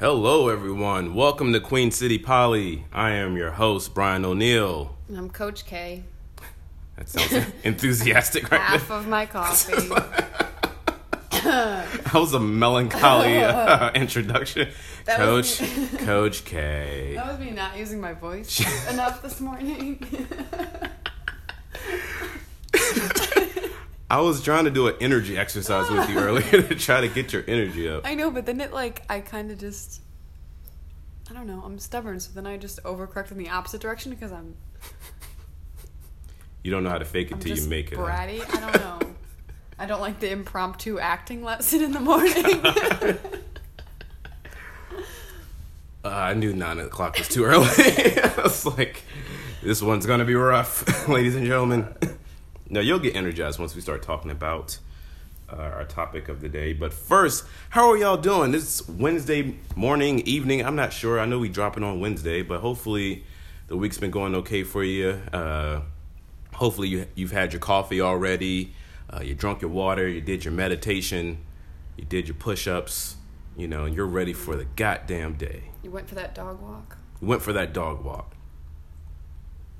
Hello, everyone. Welcome to Queen City Poly. I am your host, Brian O'Neil. I'm Coach Kaey. That sounds enthusiastic, right? Half of my coffee. That was a melancholy uh, introduction. That Coach, Coach Kaey. that was me not using my voice enough this morning. I was trying to do an energy exercise with you earlier to try to get your energy up. I know, but then it like I kind of just I don't know. I'm stubborn, so then I just overcorrect in the opposite direction because I'm, You don't know how to fake it I'm till you make it. huh? bratty. I don't know. I don't like the impromptu acting lesson in the morning. Uh, I knew nine o'clock was too early. I was like, this one's gonna be rough, ladies and gentlemen. No, you'll get energized once we start talking about uh, our topic of the day. But first, how are y'all doing? This Wednesday morning, evening. I'm not sure. I know we dropping on Wednesday, but hopefully the week's been going okay for you. Uh, hopefully you you've had your coffee already. Uh, you drunk your water. You did your meditation. You did your push-ups. You know, and you're ready for the goddamn day. you went for that dog walk. You went for that dog walk.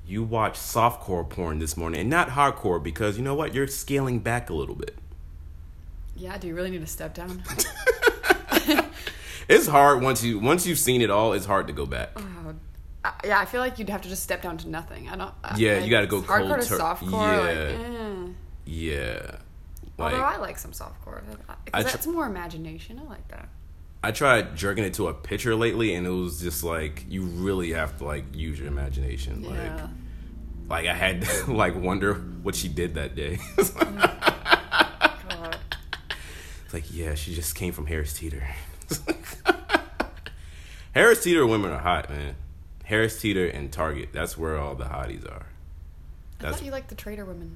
You watched softcore porn this morning and not hardcore because you know what? You're scaling back a little bit. Yeah, do you really need to step down? It's hard once you once you've seen it all. It's hard to go back. Oh, yeah, I feel like you'd have to just step down to nothing. I don't. I- Yeah, you gotta go hardcore cold to softcore. yeah. Like, eh. Yeah, Although I like some softcore. Because tr- that's more imagination. I like that. I tried jerking it to a picture lately, and it was just like you really have to like use your imagination. Yeah. like I had to like wonder what she did that day. Oh it's like, yeah, she just came from Harris Teeter. Harris Teeter women are hot, man. Harris Teeter and Target. That's where all the hotties are. I That's thought you liked the trader women.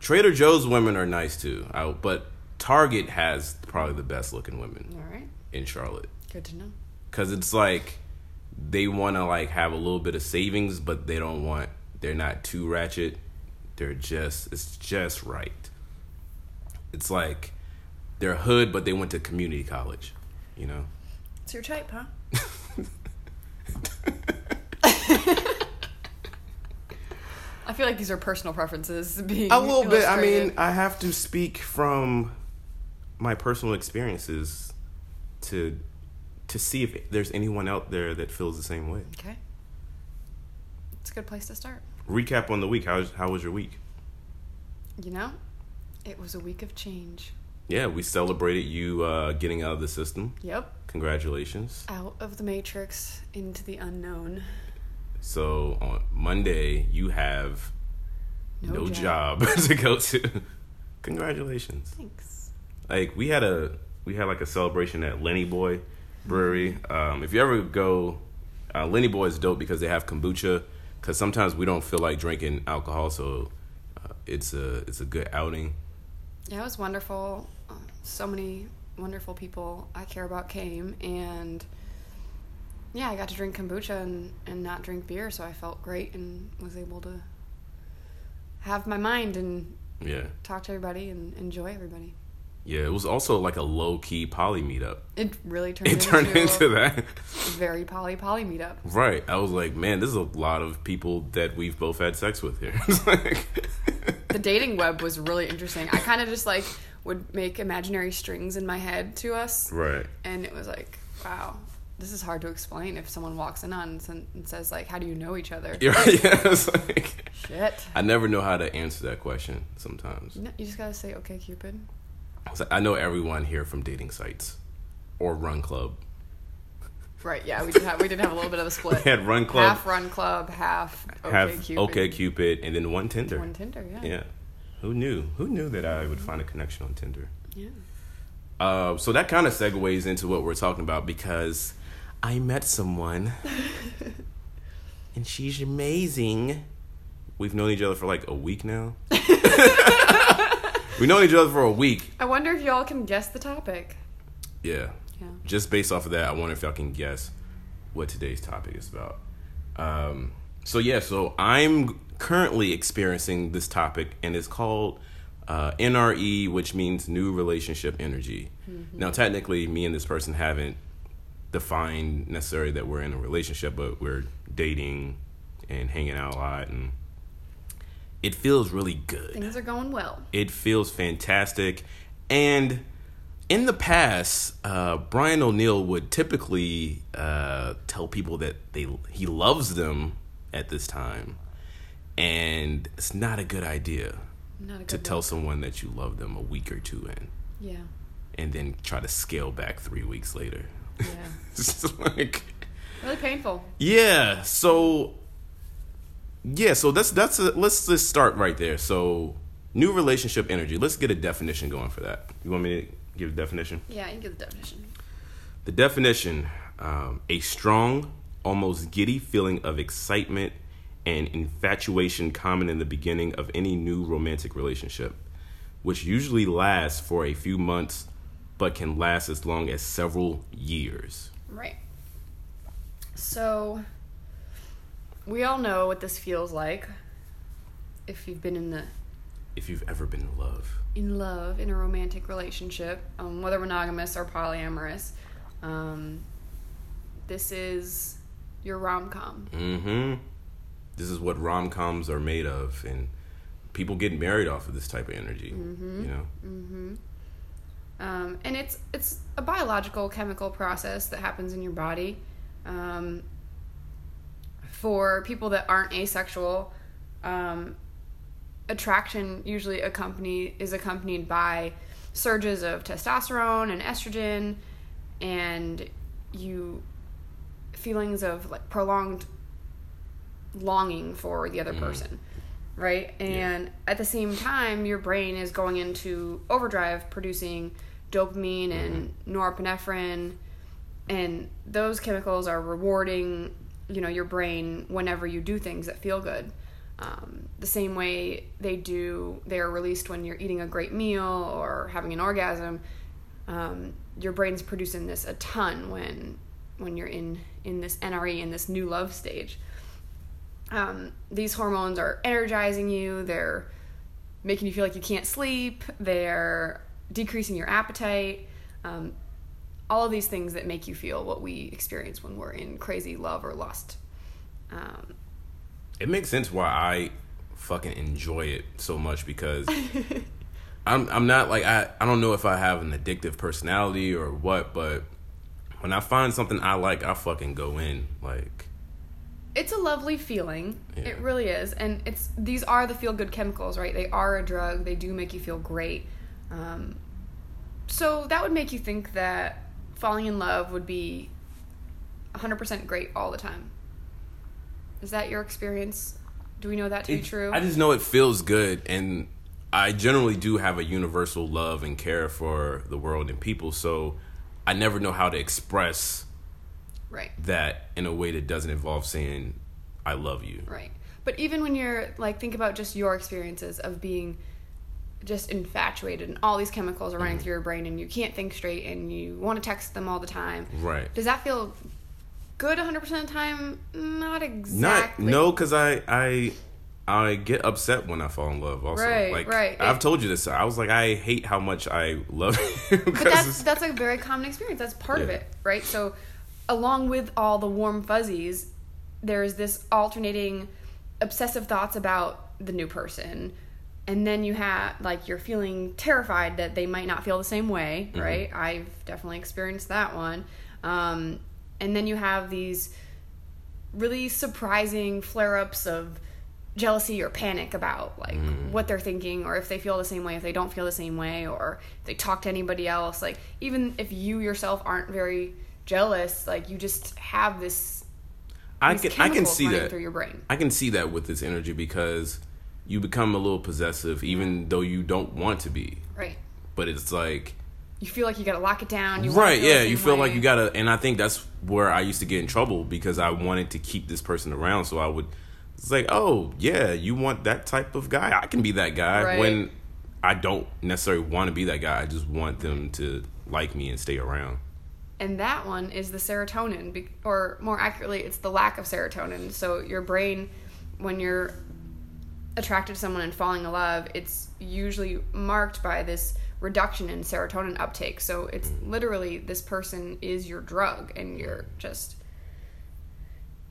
Trader Joe's women are nice too. I, but Target has probably the best looking women All right. in Charlotte Good to know. because it's like they want to like have a little bit of savings, but they don't want. They're not too ratchet. They're just. It's just right. It's like they're hood, but they went to community college. You know. It's your type, huh? I feel like these are personal preferences being A little bit. I mean. I have to speak from my personal experiences to to see if there's anyone out there that feels the same way. okay. It's a good place to start. Recap on the week. How how was your week? You know, it was a week of change. Yeah, we celebrated you uh, getting out of the system. Yep. Congratulations. Out of the matrix into the unknown. So on Monday you have No, no, job. to go to. Congratulations. Thanks. like we had a we had like a celebration at Lenny Boy Brewery. Um, if you ever go, uh, Lenny Boy is dope because they have kombucha. Because sometimes we don't feel like drinking alcohol, so uh, it's a it's a good outing. Yeah, it was wonderful. Uh, So many wonderful people I care about came, and yeah, I got to drink kombucha and, and not drink beer, so I felt great and was able to have my mind and Yeah, talk to everybody and enjoy everybody. Yeah. It was also like a low key poly meetup. It really turned, It turned into, into that. very poly poly meetup. Right. I was like, man, this is a lot of people that we've both had sex with here. Like- The dating web was really interesting. I kind of just like would make imaginary strings in my head to us, right. and it was like, wow, this is hard to explain if someone walks in on and, says like, how do you know each other? Yeah. Yeah, it's like Shit. I never know how to answer that question sometimes. No, you just gotta say, okay, Cupid. So I know everyone here from dating sites or Run Club. Right? Yeah, we did have we did have a little bit of a split. We had Run Club, half Run Club, half okay have Cupid. OK Cupid, and then one Tinder. One Tinder. Yeah. Yeah. Who knew? Who knew that I would find a connection on Tinder? Yeah. Uh, so that kind of segues into what we're talking about because I met someone and she's amazing. We've known each other for like a week now. We've known each other for a week. I wonder if y'all can guess the topic. Yeah. Yeah. Just based off of that, I wonder if y'all can guess what today's topic is about. Um, so yeah, so I'm currently experiencing this topic, and it's called uh, NRE, which means New Relationship Energy. Now, technically, me and this person haven't defined necessarily that we're in a relationship, but we're dating and hanging out a lot, and it feels really good. Things are going well. It feels fantastic, and in the past, uh, Brian O'Neil would typically uh, tell people that they he loves them at this time, and it's not a good idea Not a good to tell someone that you love them a week or two in, Yeah. and then try to scale back three weeks later. Yeah. it's just like really painful. yeah. So yeah. So that's that's a, let's just start right there. So new relationship energy. Let's get a definition going for that. You want me to give a definition? Yeah, you can get the definition. The definition um, a strong, almost giddy feeling of excitement and infatuation common in the beginning of any new romantic relationship, which usually lasts for a few months but can last as long as several years. Right. So, we all know what this feels like. If you've been in the If you've ever been in love, in love in a romantic relationship, um, whether monogamous or polyamorous, um, this is your rom com. mm-hmm. This is what rom coms are made of, and people get married off of this type of energy. Mm-hmm. You know, Um, and it's it's a biological chemical process that happens in your body. Um, for people that aren't asexual, um, attraction usually accompany is accompanied by surges of testosterone and estrogen, and you feelings of like prolonged longing for the other person right? And at the same time your brain is going into overdrive producing dopamine and norepinephrine and those chemicals are rewarding you know your brain whenever you do things that feel good. Um, the same way they do they're released when you're eating a great meal or having an orgasm um, your brain's producing this a ton when when you're in in this NRE in this new love stage. Um, these hormones are energizing you they're making you feel like you can't sleep they're decreasing your appetite um, all of these things that make you feel what we experience when we're in crazy love or lust. Um, it makes sense why I fucking enjoy it so much because I'm I'm not like I I don't know if I have an addictive personality or what, but when I find something I like, I fucking go in like it's a lovely feeling. Yeah. it really is. And it's these are the feel good chemicals right? They are a drug. They do make you feel great. Um, so that would make you think that falling in love would be 100% great all the time is that your experience do we know that to be true I just know it feels good, and I generally do have a universal love and care for the world and people. So I never know how to express right that in a way that doesn't involve saying "I love you." Right. But even when you're like think about just your experiences of being just infatuated and all these chemicals are Mm-hmm. running through your brain and you can't think straight and you want to text them all the time. Right. Does that feel good 100% of the time? Not exactly. Not no, because I I I get upset when I fall in love. Also, Right, like right. I've told you this. I was like, I hate how much I love you. But that's that's a very common experience. That's part of it, right? So, along with all the warm fuzzies, there's this alternating obsessive thoughts about the new person, and then you have like you're feeling terrified that they might not feel the same way, right? I've definitely experienced that one. Um, and then you have these really surprising flare-ups of jealousy or panic about like what they're thinking or if they feel the same way if they don't feel the same way or if they talk to anybody else like even if you yourself aren't very jealous like you just have this I can I can see that. through your brain I can see that with this energy because you become a little possessive, even though you don't want to be. right But it's like you feel like you gotta lock it down you right, yeah. You feel like you gotta, and I think that's where I used to get in trouble because I wanted to keep this person around. So I would, it's like, oh yeah, you want that type of guy? I can be that guy. Right. When I don't necessarily want to be that guy, I just want them to like me and stay around. and that one is the serotonin or more accurately it's the lack of serotonin so your brain when you're attracted to someone and falling in love it's usually marked by this reduction in serotonin uptake. So it's Mm. literally this person is your drug, and you're just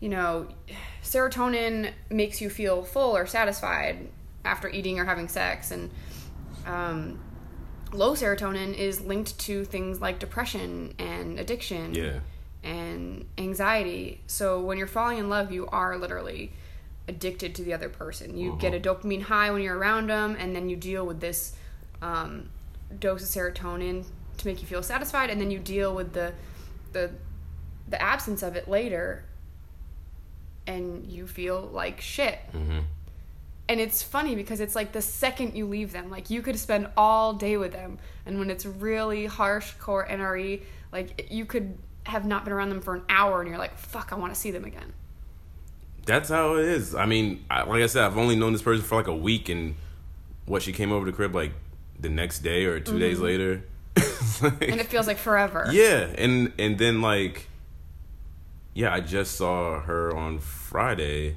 you know, serotonin makes you feel full or satisfied after eating or having sex, and um, low serotonin is linked to things like depression and addiction Yeah. and anxiety. So when you're falling in love, you are literally addicted to the other person. You get a dopamine high when you're around them, and then you deal with this um, dose of serotonin to make you feel satisfied, and then you deal with the the the absence of it later, and you feel like shit. hmm And it's funny because it's like the second you leave them, like you could spend all day with them, and when it's really harsh core NRE, like you could have not been around them for an hour, and you're like, "Fuck, I want to see them again." That's how it is. I mean, I, like I said, I've only known this person for like a week, and what she came over to the crib like the next day or 2 days later. Like- Mm-hmm. And it feels like forever. yeah, and and then like, yeah, I just saw her on Friday,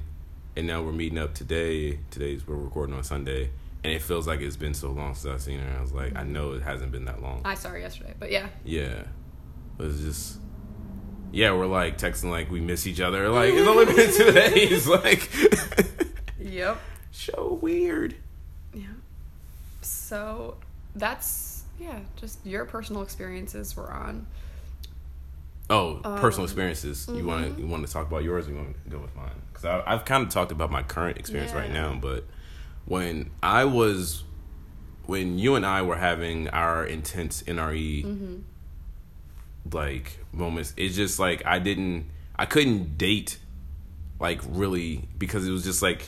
and now we're meeting up today. Today's we're recording on Sunday, and it feels like it's been so long since I've seen her. I was like, I know it hasn't been that long. I saw her yesterday, but yeah, Yeah. It was just Yeah, we're like texting like we miss each other. Like it's only been two days. Like yep, so weird. yeah. So that's yeah, just your personal experiences were on. Oh, personal Um, experiences. You want mm-hmm. to you want to talk about yours? Or you want to go with mine? Because I've kind of talked about my current experience right now, but when I was when you and I were having our intense NRE Mm-hmm. Like moments, it's just like I didn't I couldn't date like really because it was just like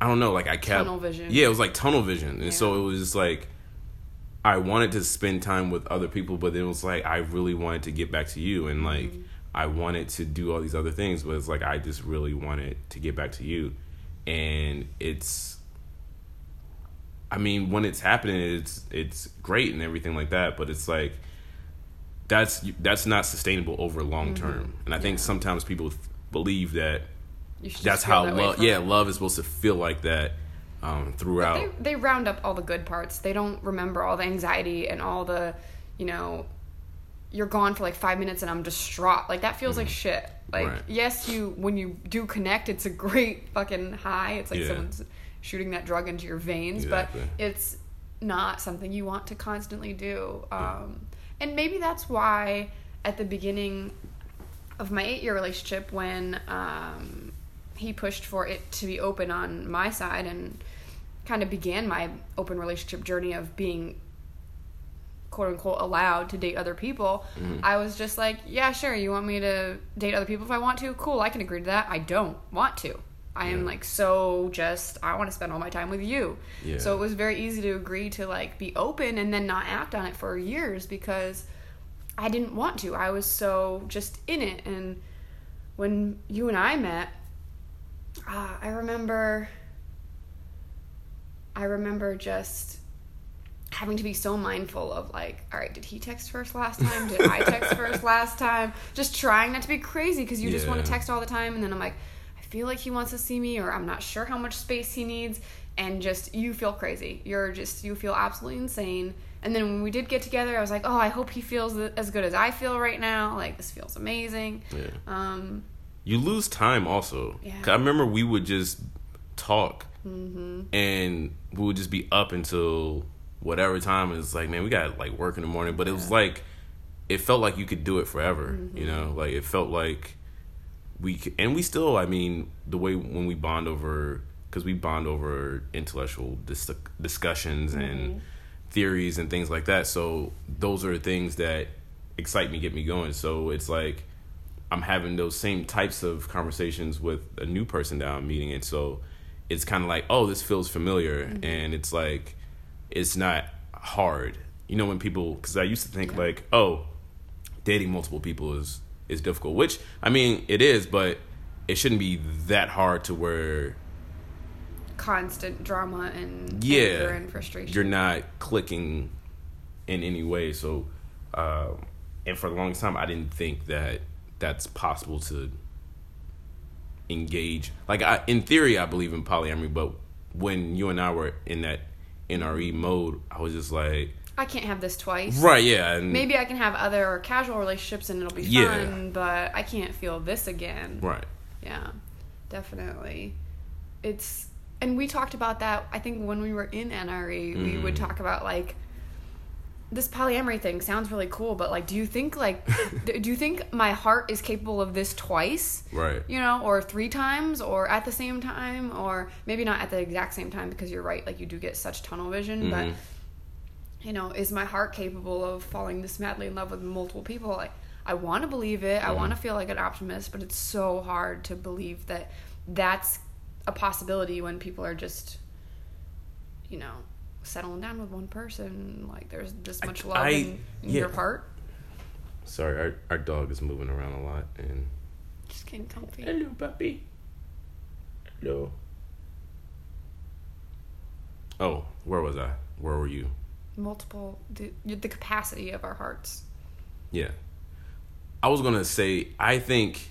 I don't know, like I kept Tunnel vision. Yeah, it was like tunnel vision. And so it was just like I wanted to spend time with other people, but it was like I really wanted to get back to you and like Mm-hmm. I wanted to do all these other things, but it's like I just really wanted to get back to you. And it's I mean, when it's happening it's it's great and everything like that, but it's like that's that's not sustainable over long term. And I think Mm-hmm. Yeah. sometimes people believe that that's how that love yeah, love is supposed to feel like that um throughout. They, they round up all the good parts. They don't remember all the anxiety and all the, you know, you're gone for like five minutes and I'm distraught. Like that feels like shit. Like Mm-hmm. Right. yes, you when you do connect, it's a great fucking high. It's like Yeah. someone's shooting that drug into your veins, Exactly. but it's not something you want to constantly do. Um, and maybe that's why at the beginning of my eight year relationship when um, he pushed for it to be open on my side and kind of began my open relationship journey of being quote unquote allowed to date other people i was just like yeah sure you want me to date other people if i want to? Cool i can agree to that. I don't want to i am Yeah. like so just i want to spend all my time with you Yeah. so it was very easy to agree to like be open and then not act on it for years because I didn't want to. I was so just in it. And when you and I met, uh, I remember, I remember just having to be so mindful of like, all right, did he text first last time? Did I text first last time? Just trying not to be crazy because you just want to text all the time. And then I'm like, feel like he wants to see me, or I'm not sure how much space he needs. And just, you feel crazy. You're just, you feel absolutely insane. And then when we did get together, I was like, oh, I hope he feels as good as I feel right now. Like, this feels amazing. yeah. Um, you lose time also. Yeah. I remember we would just talk Mm-hmm. and we would just be up until whatever time. It's like, man, we got like work in the morning, but it was like, it felt like you could do it forever. Mm-hmm. You know, like it felt like we and we still. I mean, the way when we bond over because we bond over intellectual dis- discussions Mm-hmm. and theories and things like that. So those are things that excite me, get me going. So it's like I'm having those same types of conversations with a new person that I'm meeting, and so it's kind of like, oh, this feels familiar, and it's like it's not hard. You know, when people because I used to think like, oh, dating multiple people is is difficult, which I mean it is, but it shouldn't be that hard to where constant drama and yeah anger and frustration. you're not clicking in any way. So, um, and for the longest time, I didn't think that that's possible to engage. Like, I, in theory, I believe in polyamory, but when you and I were in that NRE mode, I was just like, I can't have this twice. right, yeah, and Maybe I can have other casual relationships and it'll be Yeah. fun, but I can't feel this again. right, Yeah, definitely. It's and we talked about that. I think when we were in NRE, we would Mm. talk about like this polyamory thing sounds really cool, but like, do you think like, do you think my heart is capable of this twice? right, You know, or three times, or at the same time, or maybe not at the exact same time because you're right. Like you do get such tunnel vision, but Mhm. You know, is my heart capable of falling this madly in love with multiple people? Like, I want to believe it. I want to feel like an optimist, but it's so hard to believe that that's a possibility when people are just, you know, settling down with one person. Like, there's this I- much love I- in, in your yeah. heart. Sorry, our our dog is moving around a lot, and Just getting comfy. hello, puppy. Hello. Oh, where was I? Where were you? Multiple, the, the capacity of our hearts. Yeah. I was going to say, I think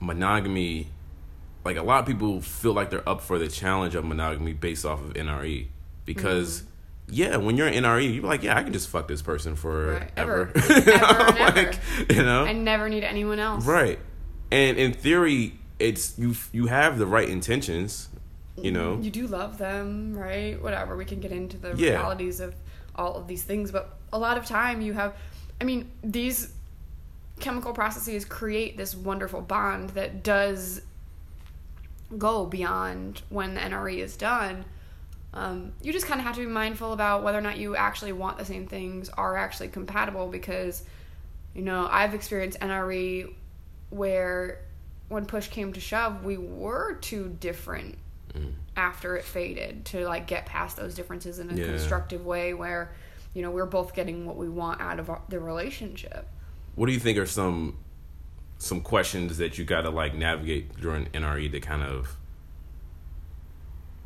monogamy, like a lot of people feel like they're up for the challenge of monogamy based off of NRE. Because, Mm-hmm. yeah, when you're in NRE, you're like, yeah, I can just fuck this person Right. forever. Ever. Ever and like, you know? I never need anyone else. right. And in theory, it's you you have the right intentions, you know? you do love them, right? Whatever. We can get into the Yeah. realities of all of these things, but a lot of time you have I mean, these chemical processes create this wonderful bond that does go beyond when the NRE is done. Um, you just kind of have to be mindful about whether or not you actually want the same things are actually compatible because, you know, I've experienced NRE where when push came to shove, we were too different after it faded to like get past those differences in a Yeah. constructive way where, you know, we're both getting what we want out of our, the relationship. What do you think are some some questions that you got to like navigate during NRE to kind of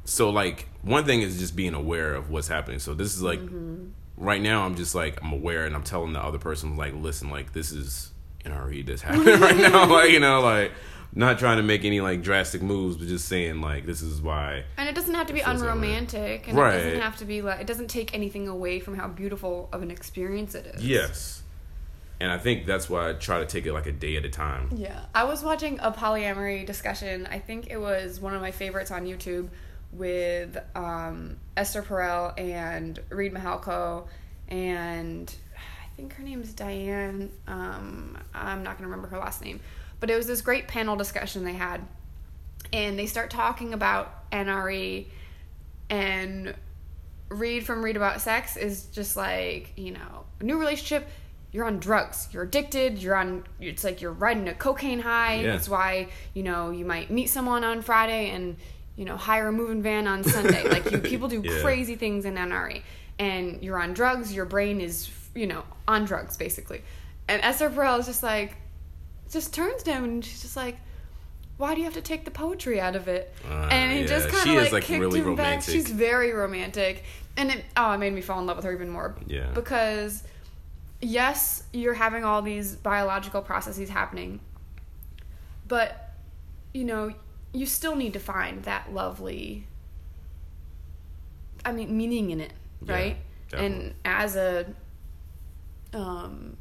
so like one thing is just being aware of what's happening. So this is like mm-hmm. right now I'm just like I'm aware and I'm telling the other person like listen like this is NRE that's happening right now like you know like not trying to make any like drastic moves but just saying like this is why And it doesn't have to be Feels that way. unromantic, and Right. it doesn't have to be like it doesn't take anything away from how beautiful of an experience it is. yes. And I think that's why I try to take it like a day at a time. Yeah, I was watching a polyamory discussion. I think it was one of my favorites on YouTube with um, Esther Perel and Reid Mihalko, and I think her name is Diane. Um, I'm not going to remember her last name, but it was this great panel discussion they had, and they start talking about NRE, and Reid from Reid About Sex is just like, you know, a new relationship, you're on drugs, you're addicted, you're on, it's like you're riding a cocaine high. Yeah. That's why, you know, you might meet someone on Friday and, you know, hire a moving van on Sunday. like, you people do Yeah. crazy things in NRE. And you're on drugs, your brain is, you know, on drugs, basically. And Esther Perel is just like, just turns to him and she's just like, why do you have to take the poetry out of it? Uh, and he yeah, just kind of like, like, kicked really him back. She's very romantic, and it oh, it made me fall in love with her even more. Yeah. because yes, you're having all these biological processes happening, but you know you still need to find that lovely. I mean, meaning in it, right? definitely. And as a um,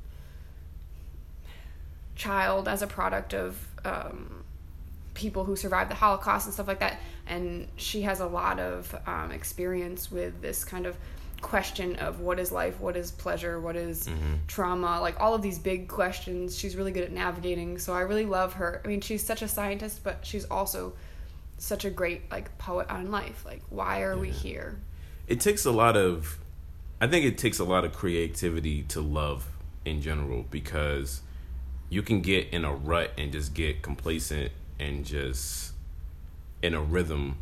child, as a product of um, people who survived the Holocaust and stuff like that. And she has a lot of um, experience with this kind of question of what is life, what is pleasure, what is trauma, like all of these big questions. She's really good at navigating. So I really love her. I mean, she's such a scientist, but she's also such a great like poet on life. Like, why are we here? it takes a lot of i think it takes a lot of creativity to love in general because you can get in a rut and just get complacent and just in a rhythm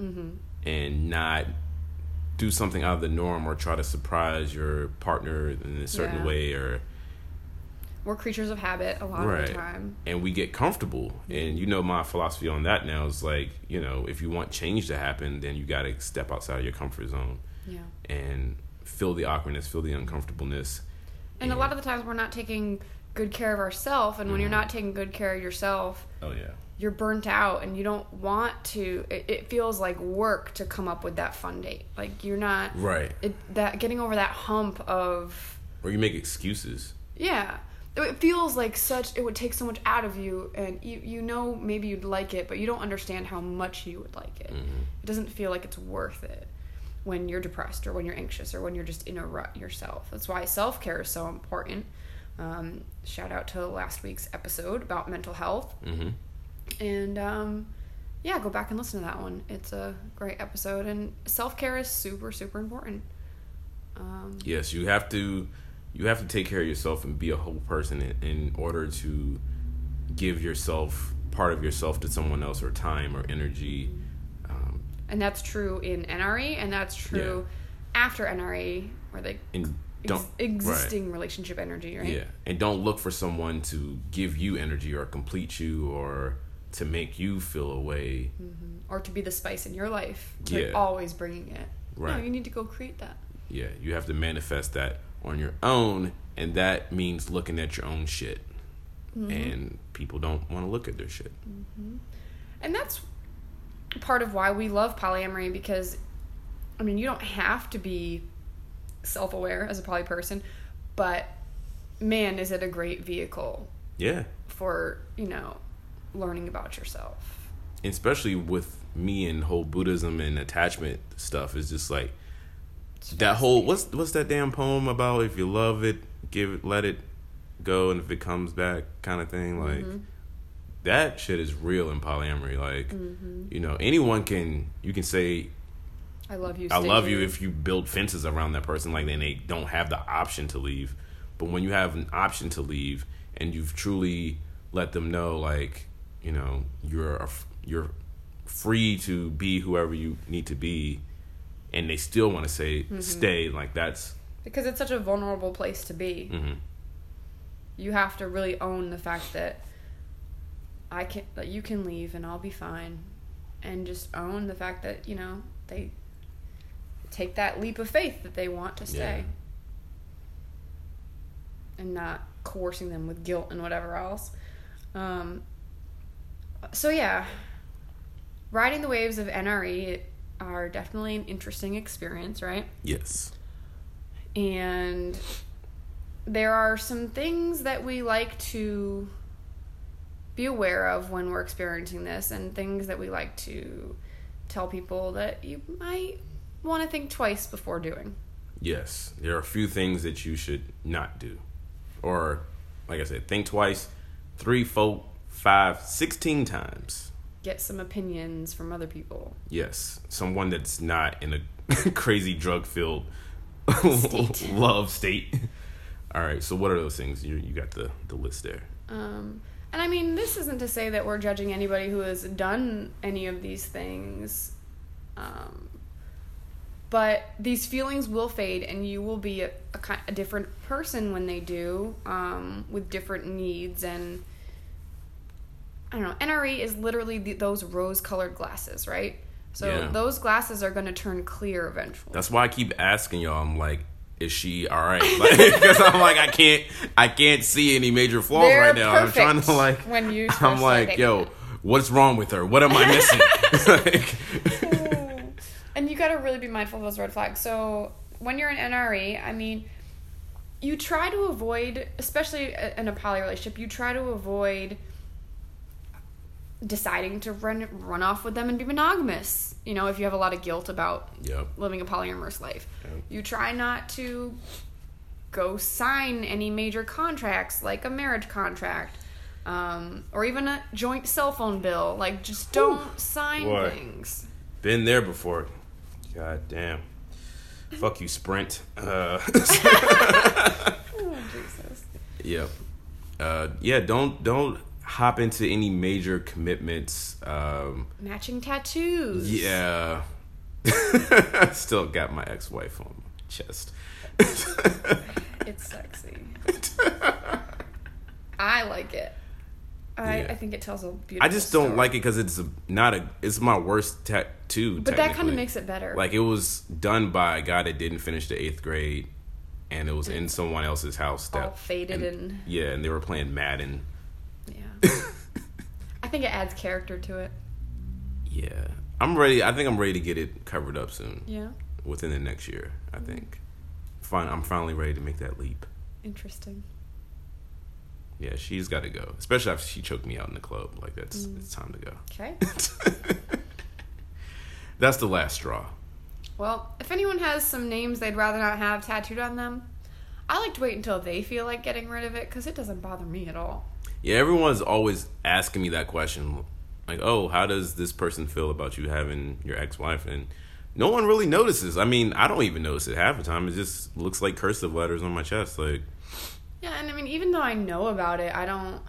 mm-hmm. and not do something out of the norm or try to surprise your partner in a certain Yeah. way or We're creatures of habit a lot of the time. and we get comfortable and you know my philosophy on that now is like you know if you want change to happen then you got to step outside of your comfort zone Yeah. and feel the awkwardness, feel the uncomfortableness. And a lot of the times we're not taking good care of ourselves and when Mm-hmm. you're not taking good care of yourself Oh yeah. you're burnt out and you don't want to it, it feels like work to come up with that fun date like you're not Right. it that getting over that hump of Or you make excuses. yeah it feels like such it would take so much out of you and you you know maybe you'd like it but you don't understand how much you would like it it doesn't feel like it's worth it when you're depressed or when you're anxious or when you're just in a rut yourself that's why self-care is so important um, shout out to last week's episode about mental health Mm-hmm. and um, yeah, go back and listen to that one. It's a great episode, and self care is super, super important. Um, Yes, you have to you have to take care of yourself and be a whole person in, in order to give yourself part of yourself to someone else or time or energy. Um, and that's true in NRE, and that's true after NRE, where they and ex- existing relationship energy, right? right. Yeah, and don't look for someone to give you energy or complete you or to make you feel a way. Mm-hmm. Or to be the spice in your life. Yeah. always bringing it. No, Right. you need to go create that. Yeah, you have to manifest that on your own, and that means looking at your own shit. Mm-hmm. And people don't want to look at their shit. Mm-hmm. And that's part of why we love polyamory because, I mean, you don't have to be self aware as a poly person, but man, is it a great vehicle Yeah, for, you know, learning about yourself. especially with me and whole Buddhism and attachment stuff is just like that whole what's what's that damn poem about? If you love it, give it, let it go, and if it comes back, kind of thing. Like mm-hmm. that shit is real in polyamory. Like mm-hmm. you know, anyone can you can say I love you. I love you if you build fences around that person, like then they don't have the option to leave. But when you have an option to leave and you've truly let them know, like you know, you're a, you're free to be whoever you need to be, and they still want to say Mm-hmm. stay, like that's because it's such a vulnerable place to be. mhm. You have to really own the fact that I can that you can leave and I'll be fine, and just own the fact that you know they take that leap of faith that they want to stay, and not coercing them with guilt and whatever else. Um, so yeah, riding the waves of NRE are definitely an interesting experience, right? yes, and there are some things that we like to be aware of when we're experiencing this and things that we like to tell people that you might want to think twice before doing yes. There are a few things that you should not do, or like I said, think twice, three, four, five, sixteen times. get some opinions from other people Yes, someone that's not in a crazy drug filled State. love state. All right, so what are those things? You you got the the list there. um, and i mean this isn't to say that we're judging anybody who has done any of these things um, but these feelings will fade and you will be a, a, a different person when they do um, with different needs and i don't know nre is literally the, those rose colored glasses right so Yeah. those glasses are going to turn clear eventually That's why I keep asking y'all. I'm like, is she all right? Because I'm like, I can't I can't see any major flaws They're right now. I'm trying to like when you I'm like, yo, what's wrong with her? What am I missing? like, you got to really be mindful of those red flags. So when you're in NRE, I mean, you try to avoid, especially in a poly relationship, you try to avoid deciding to run run off with them and be monogamous. You know, if you have a lot of guilt about yep. living a polyamorous life, Yeah. you try not to go sign any major contracts like a marriage contract. Um, or even a joint cell phone bill. Like, just don't sign Boy. things. Been there before. God damn. Fuck you, Sprint. Uh, Oh, Jesus. Yep. Uh, yeah, don't don't hop into any major commitments. Um, Matching tattoos. yeah. Still got my ex-wife on my chest. It's sexy. I like it. I, Yeah. I think it tells a beautiful I just don't story. like it because it's a, not a. It's my worst tattoo. But that kind of makes it better. like it was done by a guy that didn't finish the eighth grade, and it was in mm. someone else's house. That All faded and- yeah, and they were playing Madden. Yeah. I think it adds character to it. Yeah, I'm ready. I think I'm ready to get it covered up soon. Yeah. Within the next year, I mm. think. Fine, I'm finally ready to make that leap. Interesting. Yeah, she's got to go, especially after she choked me out in the club. Like that's mm. it's time to go. Okay. That's the last straw. Well, if anyone has some names they'd rather not have tattooed on them, I like to wait until they feel like getting rid of it because it doesn't bother me at all. Yeah, everyone's always asking me that question. Like, oh, how does this person feel about you having your ex wife? And no one really notices. I mean, I don't even notice it half the time. It just looks like cursive letters on my chest. Like, Yeah, and I mean, even though I know about it, I don't.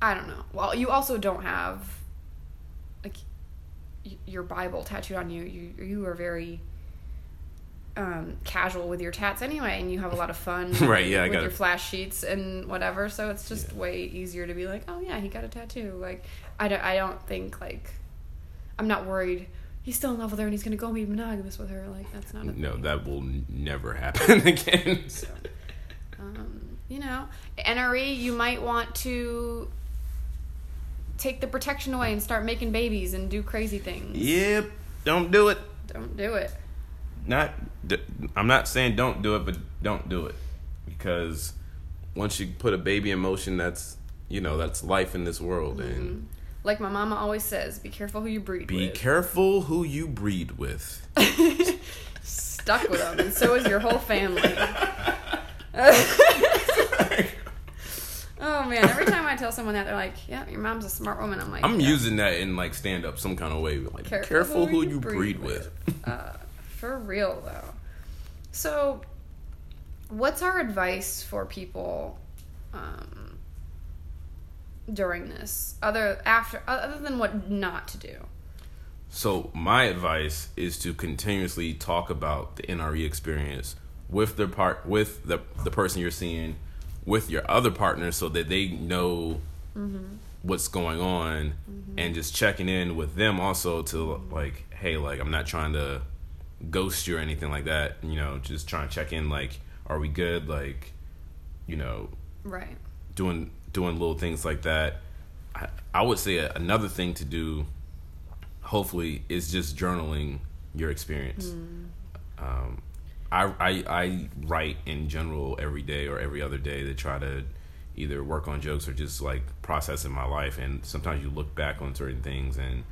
I don't know. Well, you also don't have like y- your Bible tattooed on you. You you are very um, casual with your tats anyway, and you have a lot of fun. Right, yeah, I with got your it. flash sheets and whatever. So it's just Yeah. way easier to be like, oh yeah, he got a tattoo. Like I don't I don't think like I'm not worried. He's still in love with her and he's gonna go be monogamous with her. Like that's not no, thing. that will never happen again. Um, you know, NRE, you might want to take the protection away and start making babies and do crazy things. yep, don't do it. Don't do it. Not, I'm not saying don't do it, but don't do it because once you put a baby in motion, that's you know that's life in this world, and Like my mama always says, be careful who you breed be with. careful who you breed with. Stuck with them, and so is your whole family. oh man! Every time I tell someone that, they're like, "Yeah, your mom's a smart woman." I'm like, I'm "Yeah, using that in like stand up some kind of way. Like careful, who, you breed, with. uh, for real though. So, what's our advice for people um, during this? Other after other than what not to do. So my advice is to continuously talk about the NRE experience with the part with the the person you're seeing, with your other partner, so that they know mm-hmm. what's going on, mm-hmm. and just checking in with them also to like, hey, like I'm not trying to ghost you or anything like that. You know, just trying to check in, like, are we good? Like, you know, Right. doing doing little things like that. I, I would say another thing to do, hopefully, is just journaling your experience. Mm. Um, I, I I write in general every day or every other day to try to either work on jokes or just like processing my life. And sometimes you look back on certain things and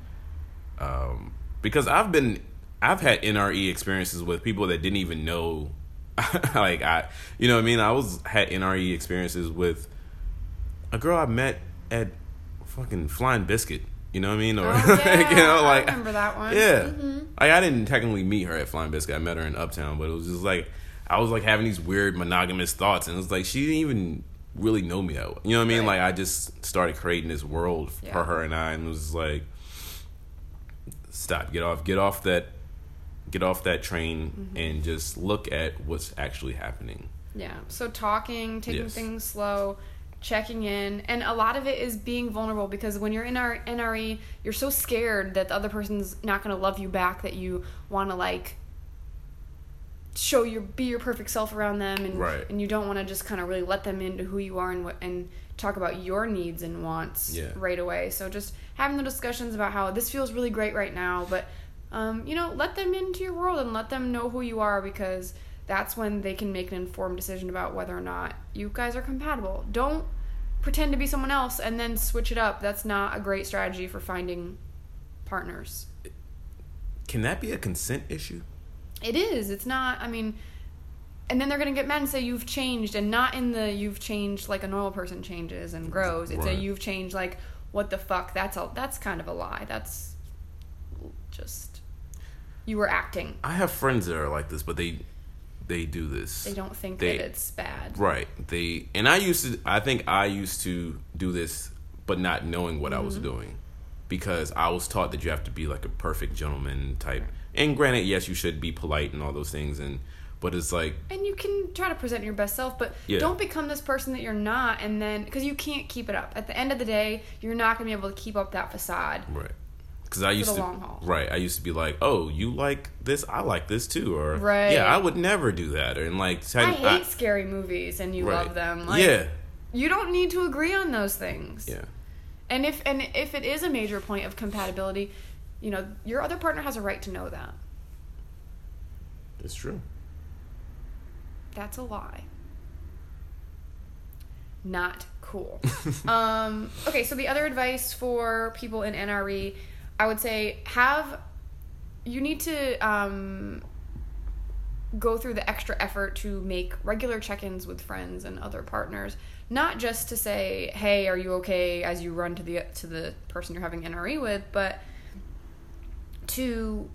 um, because I've been I've had NRE experiences with people that didn't even know like I you know what I mean I was had NRE experiences with a girl I met at fucking Flying Biscuit you know what I mean or Oh, like, you yeah, know I like remember that one. yeah Mhm. like I didn't technically meet her at Flying Biscuit I met her in Uptown but it was just like I was like having these weird monogamous thoughts and it was like she didn't even really know me that well. you know what I mean Right. like I just started creating this world Yeah. for her and I and it was like stop get off get off that get off that train Mm-hmm. and just look at what's actually happening Yeah. So talking, taking Yes. things slow, checking in, and a lot of it is being vulnerable because when you're in our NRE, you're so scared that the other person's not going to love you back that you want to like show your be your perfect self around them and Right. and you don't want to just kind of really let them into who you are and what and talk about your needs and wants Yeah. right away. So just having the discussions about how this feels really great right now, but um, you know, let them into your world and let them know who you are because that's when they can make an informed decision about whether or not you guys are compatible. Don't pretend to be someone else and then switch it up. That's not a great strategy for finding partners. can that be a consent issue It is. It's not. I mean, and then they're gonna get mad and say you've changed, and not in the you've changed like a normal person changes and grows. It's a you've changed like what the fuck. That's a that's kind of a lie. That's just you were acting. I have friends that are like this but they they do this They don't think They- that it's bad. Right. They and I used to I think I used to do this but not knowing what I was Mm-hmm. doing because I was taught that you have to be like a perfect gentleman type. And granted, yes, you should be polite and all those things and but it's like And you can try to present your best self, but Yeah. don't become this person that you're not, and then because you can't keep it up. At the end of the day, you're not gonna be able to keep up that facade. right. Because I used to right. I used to be like, oh, you like this, I like this too, or Right. yeah, I would never do that, or and like I hate scary movies and you right. love them. Like, yeah, You don't need to agree on those things. yeah, And if and if it is a major point of compatibility, you know, your other partner has a right to know that. it's true. That's a lie. Not cool. um, okay, so the other advice for people in NRE, I would say have you need to um, go through the extra effort to make regular check-ins with friends and other partners, not just to say, "Hey, are you okay?" as you run to the to the person you're having NRE with, but to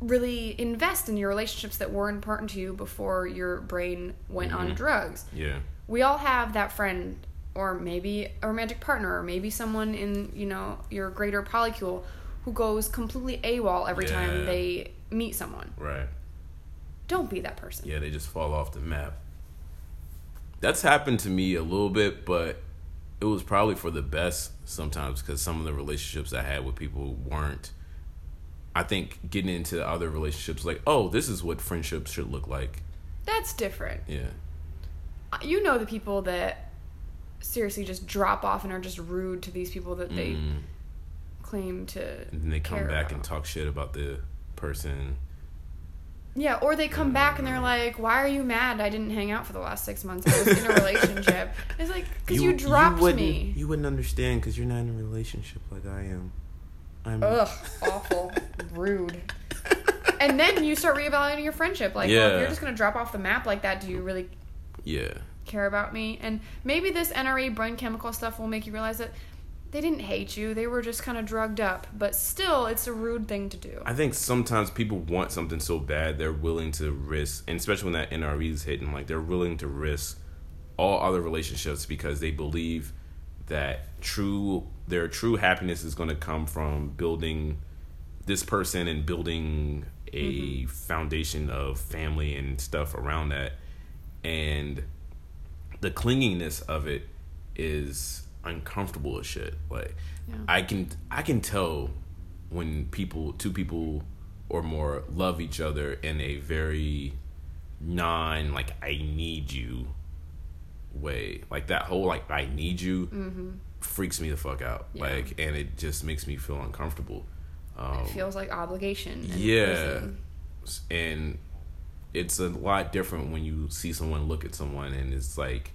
really invest in your relationships that were important to you before your brain went on drugs. Yeah, We all have that friend or maybe a romantic partner or maybe someone in, you know, your greater polycule who goes completely AWOL every Yeah. time they meet someone. right. Don't be that person. Yeah, they just fall off the map. That's happened to me a little bit, but it was probably for the best sometimes because some of the relationships I had with people weren't. I think getting into other relationships, like, oh, this is what friendships should look like. That's different. Yeah, You know the people that seriously just drop off and are just rude to these people that they Mm. claim to and then they come back about. and talk shit about the person. Yeah, or they come back and they're like, "Why are you mad? I didn't hang out for the last six months. I was in a relationship." It's like because you, dropped wouldn't, me. You wouldn't understand because you're not in a relationship like I am. I'm. Ugh, awful, rude. And then you start reevaluating your friendship. Like, well, Yeah. if you're just gonna drop off the map like that, do you really Yeah. Care about me? And maybe this NRE brain chemical stuff will make you realize that they didn't hate you. They were just kind of drugged up. But still, it's a rude thing to do. I think sometimes people want something so bad they're willing to risk, and especially when that NRE is hitting, like they're willing to risk all other relationships because they believe that true their true happiness is going to come from building this person and building a mm-hmm. foundation of family and stuff around that, and the clinginess of it is uncomfortable as shit. Like Yeah. I can I can tell when people two people or more love each other in a very non like I need you way. Like that whole like I need you freaks me the fuck out. Yeah. Like and it just makes me feel uncomfortable. Um, It feels like obligation. yeah. And it's a lot different when you see someone look at someone and it's like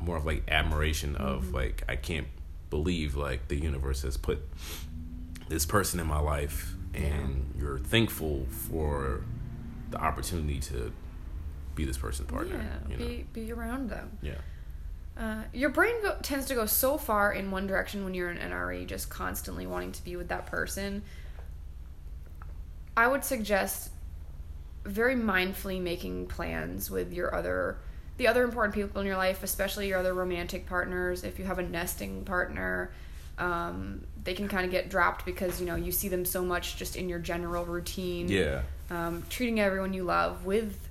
more of like admiration of Mm-hmm. like I can't believe like the universe has put this person in my life and you're thankful for the opportunity to be this person's partner. Yeah, you know? be be around them. yeah. Uh, your brain go- tends to go so far in one direction when you're an NRE, just constantly wanting to be with that person. I would suggest very mindfully making plans with your other the other important people in your life, especially your other romantic partners. If you have a nesting partner, um, they can kind of get dropped because you know you see them so much just in your general routine Yeah. um, treating everyone you love with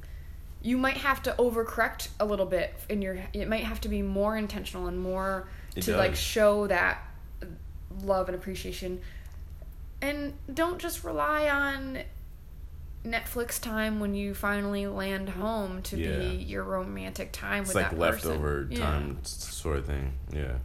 you might have to overcorrect a little bit in your it might have to be more intentional and more It to like show that love and appreciation and don't just rely on Netflix time when you finally land home to Yeah. be your romantic time It's with like that leftover person. Yeah. time s- sort of thing. Yeah.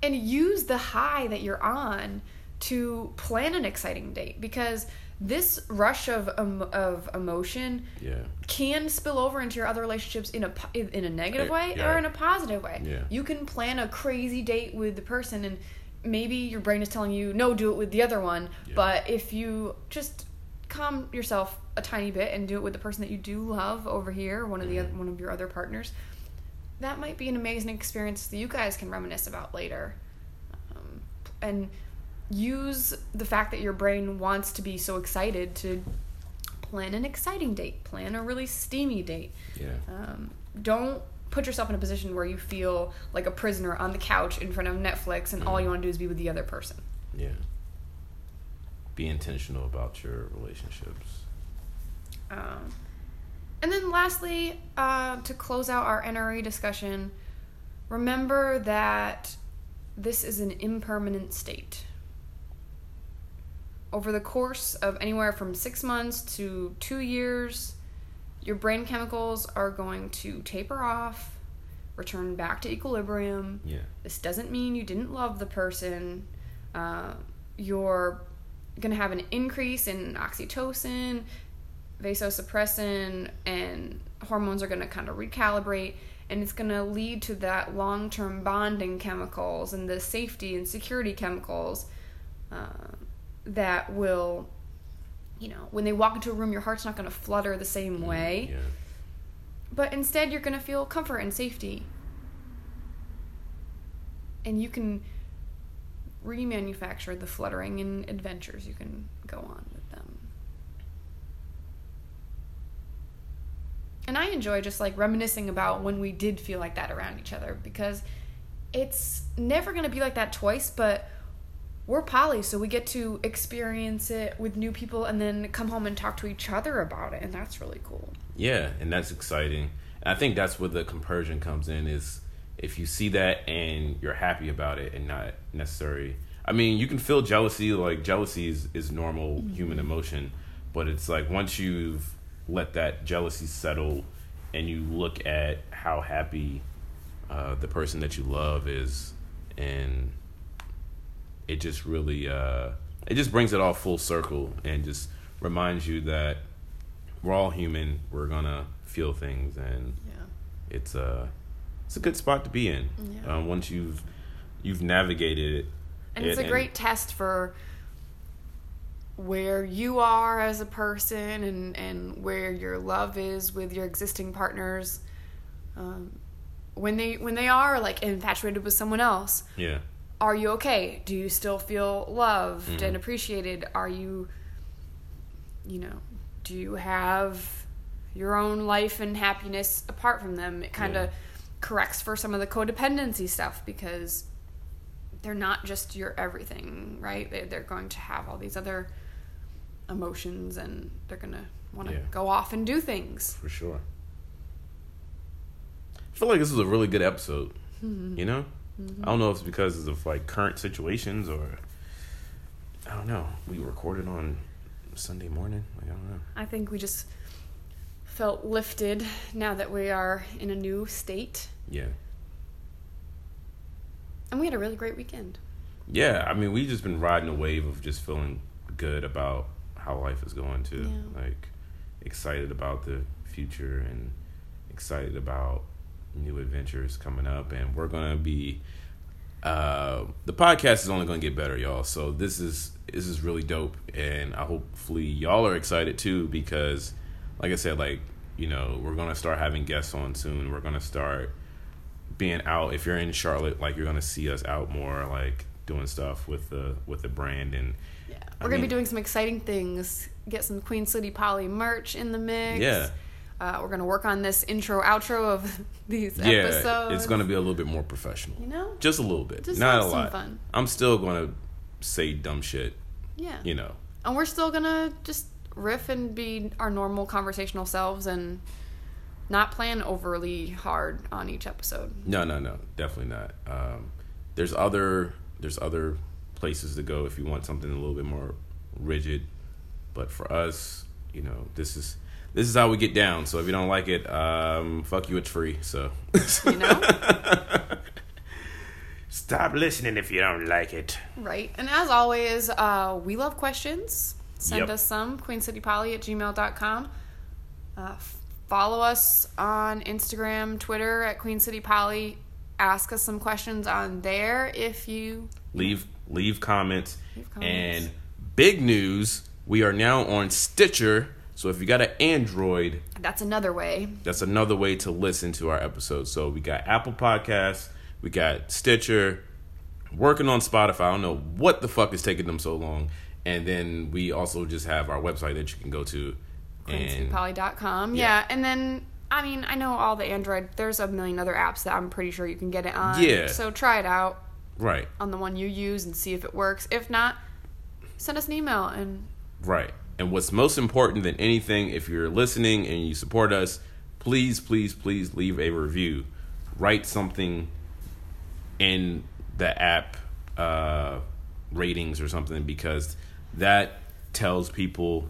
and use the high that you're on to plan an exciting date because this rush of um, of emotion Yeah. can spill over into your other relationships in a in a negative Eh, way yeah. or in a positive way. Yeah. You can plan a crazy date with the person and maybe your brain is telling you no do it with the other one, Yeah. but if you just calm yourself a tiny bit and do it with the person that you do love over here, one of the Mm-hmm. one of your other partners, that might be an amazing experience that you guys can reminisce about later. Um, and use the fact that your brain wants to be so excited to plan an exciting date, plan a really steamy date. Yeah. Um, don't put yourself in a position where you feel like a prisoner on the couch in front of Netflix and all you want to do is be with the other person. Yeah. Be intentional about your relationships. Um, and then lastly, uh, to close out our NRE discussion, remember that this is an impermanent state. over the course of anywhere from six months to two years, your brain chemicals are going to taper off, return back to equilibrium. Yeah. This doesn't mean you didn't love the person. Uh, you're going to have an increase in oxytocin, vasopressin, and hormones are going to kind of recalibrate. And it's going to lead to that long term bonding chemicals and the safety and security chemicals uh, that will, you know, when they walk into a room, your heart's not going to flutter the same way. Yeah. But instead, you're going to feel comfort and safety. And you can remanufacture the fluttering and adventures you can go on with them. And I enjoy just like reminiscing about when we did feel like that around each other because it's never going to be like that twice, but we're poly, so we get to experience it with new people and then come home and talk to each other about it, and that's really cool. Yeah, and that's exciting. I think that's where the compersion comes in is if you see that and you're happy about it and not necessarily I mean, you can feel jealousy, like jealousy is, is normal human emotion, but it's like once you've let that jealousy settle and you look at how happy uh, the person that you love is and it just really uh, it just brings it all full circle and just reminds you that we're all human we're gonna feel things and Yeah. it's a it's a good spot to be in Yeah. um, once you've you've navigated it And it's it- a great test for where you are as a person and, and where your love is with your existing partners. Um, when they when they are like infatuated with someone else, yeah are you okay? Do you still feel loved Mm-hmm. and appreciated? Are you, you know, do you have your own life and happiness apart from them? It kind of Yeah. Corrects for some of the codependency stuff because they're not just your everything, right? They, they're going to have all these other emotions and they're going to want to Yeah. go off and do things. for sure I feel like this was a really good episode Mm-hmm. you know I don't know if it's because of like current situations or I don't know we recorded on Sunday morning like, I don't know I think we just felt lifted now that we are in a new state. yeah And we had a really great weekend. Yeah, I mean, we've just been riding a wave of just feeling good about how life is going too. Yeah. Like excited about the future and excited about new adventures coming up and we're going to be uh the podcast is only going to get better, y'all. So this is this is really dope and I hopefully y'all are excited too because like I said like, you know, we're going to start having guests on soon. We're going to start being out if you're in Charlotte, like you're gonna see us out more, like doing stuff with the with the brand and Yeah. We're going to mean- be doing some exciting things. Get some Queen City Poly merch in the mix. Yeah. Uh, we're going to work on this intro outro of these yeah, episodes. it's gonna be a little bit more professional, You know? just a little bit, Just not a lot. fun. I'm still gonna say dumb shit, Yeah. you know. And we're still going to just riff and be our normal conversational selves and not plan overly hard on each episode. No, no, no, definitely not. Um, there's other there's other places to go if you want something a little bit more rigid, but for us, you know, this is this is how we get down. So if you don't like it, um, fuck you, it's free. So You know? stop listening if you don't like it. Right. And as always, uh, we love questions. Send Yep. us some, queencitypoly at gmail.com. Uh, follow us on Instagram, Twitter at Queen City Poly. Ask us some questions on there if you. leave leave comments. Leave comments. and big news we are now on stitcher so if you got an android That's another way. that's another way to listen to our episodes so we got apple podcasts we got stitcher working on spotify i don't know what the fuck is taking them so long and then we also just have our website that you can go to and. Yeah. Yeah. And then, I mean, I know all the Android, there's a million other apps that I'm pretty sure you can get it on. Yeah. So try it out right on the one you use and see if it works. If not, send us an email and Right. And what's most important than anything, if you're listening and you support us, please, please, please leave a review. Write something in the app uh, ratings or something because that tells people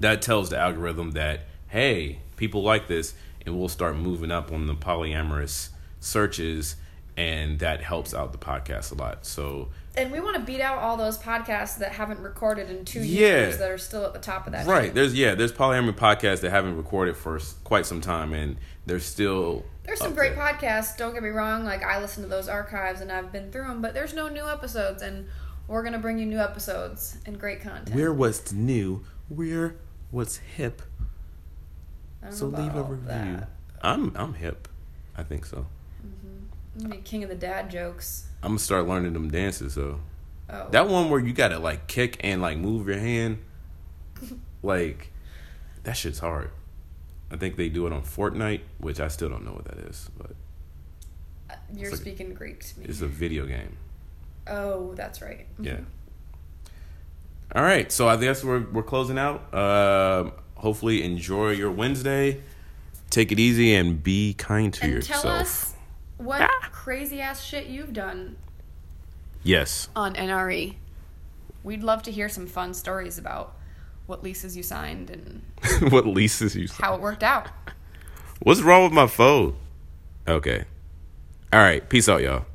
that tells the algorithm that hey, people like this, and we'll start moving up on the polyamorous searches, and that helps out the podcast a lot. So And we want to beat out all those podcasts that haven't recorded in two Yeah. years that are still at the top of that. right, there's yeah, there's polyamory podcasts that haven't recorded for quite some time, and they're still There's some great there. podcasts. Don't get me wrong. Like I listen to those archives and I've been through them, but there's no new episodes, and we're gonna bring you new episodes and great content. We're what's new. We're what's hip. I don't So about leave a all review. that. I'm I'm hip. I think so. I'm gonna be king of the dad jokes. I'm gonna start learning them dances. though. Oh, that one where you gotta like kick and like move your hand, like that shit's hard. I think they do it on Fortnite, which I still don't know what that is, but uh, you're like- speaking Greek to me. it's a video game. Oh, that's right. Yeah. All right, so I guess we're we're closing out. Um, hopefully, enjoy your Wednesday. Take it easy and be kind to And yourself. tell us what Ah. crazy ass shit you've done Yes. on NRE. We'd love to hear some fun stories about what leases you signed and what leases you? signed. how it worked out. What's wrong with my phone? Okay. All right. Peace out, y'all.